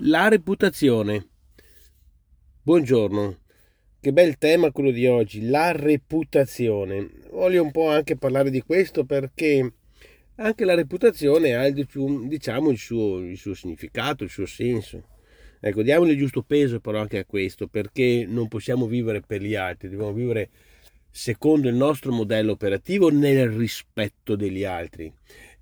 La reputazione. Buongiorno, che bel tema quello di oggi, la reputazione. Voglio un po' anche parlare di questo perché anche la reputazione ha diciamo, il, suo, il suo significato, il suo senso. Ecco, diamogli il giusto peso però anche a questo, perché non possiamo vivere per gli altri, dobbiamo vivere secondo il nostro modello operativo nel rispetto degli altri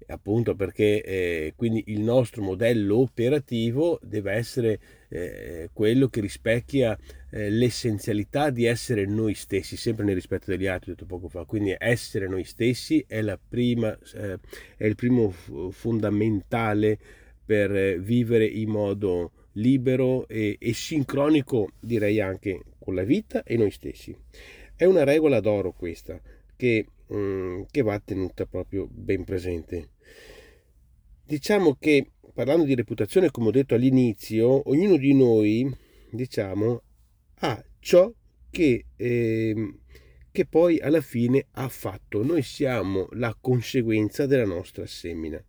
appunto perché eh, quindi il nostro modello operativo deve essere eh, quello che rispecchia eh, l'essenzialità di essere noi stessi, sempre nel rispetto degli altri, detto poco fa, quindi essere noi stessi è, prima, eh, è il primo fondamentale per eh, vivere in modo libero e, e sincronico, direi anche con la vita e noi stessi. È una regola d'oro questa che, mm, che va tenuta proprio ben presente. Diciamo che parlando di reputazione, come ho detto all'inizio, ognuno di noi, diciamo, ha ciò che, eh, che poi alla fine ha fatto. Noi siamo la conseguenza della nostra semina.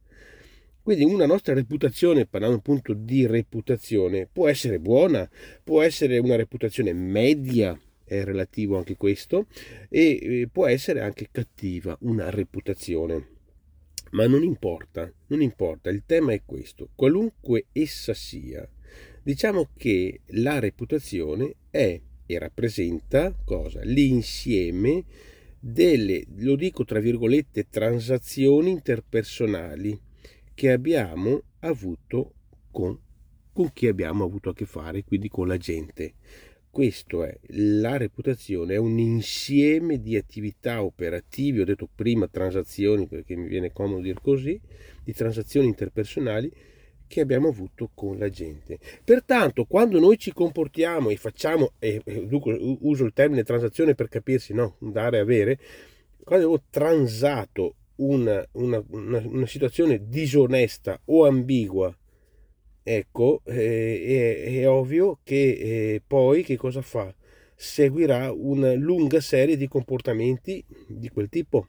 Quindi una nostra reputazione, parlando appunto di reputazione, può essere buona, può essere una reputazione media, è relativo anche questo, e eh, può essere anche cattiva una reputazione. Ma non importa, non importa, il tema è questo, qualunque essa sia, diciamo che la reputazione è e rappresenta cosa? L'insieme delle, lo dico tra virgolette, transazioni interpersonali che abbiamo avuto con, con chi abbiamo avuto a che fare, quindi con la gente questo è la reputazione, è un insieme di attività operative, ho detto prima transazioni perché mi viene comodo dire così, di transazioni interpersonali che abbiamo avuto con la gente. Pertanto, quando noi ci comportiamo e facciamo, e uso il termine transazione per capirsi, no, dare e avere, quando ho transato una, una, una, una situazione disonesta o ambigua ecco, eh, è, è, ovvio che eh, poi che cosa fa? Seguirà una lunga serie di comportamenti di quel tipo.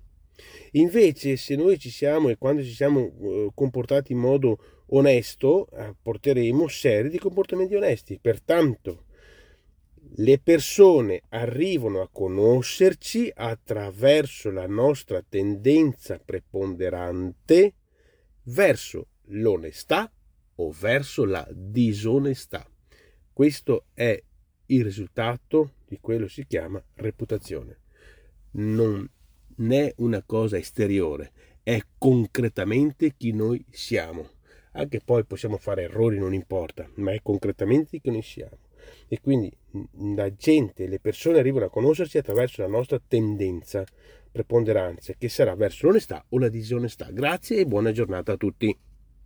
Invece, se noi ci siamo e quando ci siamo eh, comportati in modo onesto, eh, porteremo serie di comportamenti onesti. Pertanto, le persone arrivano a conoscerci attraverso la nostra tendenza preponderante verso l'onestà o verso la disonestà. Questo è il risultato di quello si chiama reputazione. Non è una cosa esteriore, è concretamente chi noi siamo. Anche poi possiamo fare errori, non importa, ma è concretamente chi noi siamo. E quindi la gente, le persone arrivano a conoscersi attraverso la nostra tendenza, preponderanza, che sarà verso l'onestà o la disonestà. Grazie e buona giornata a tutti.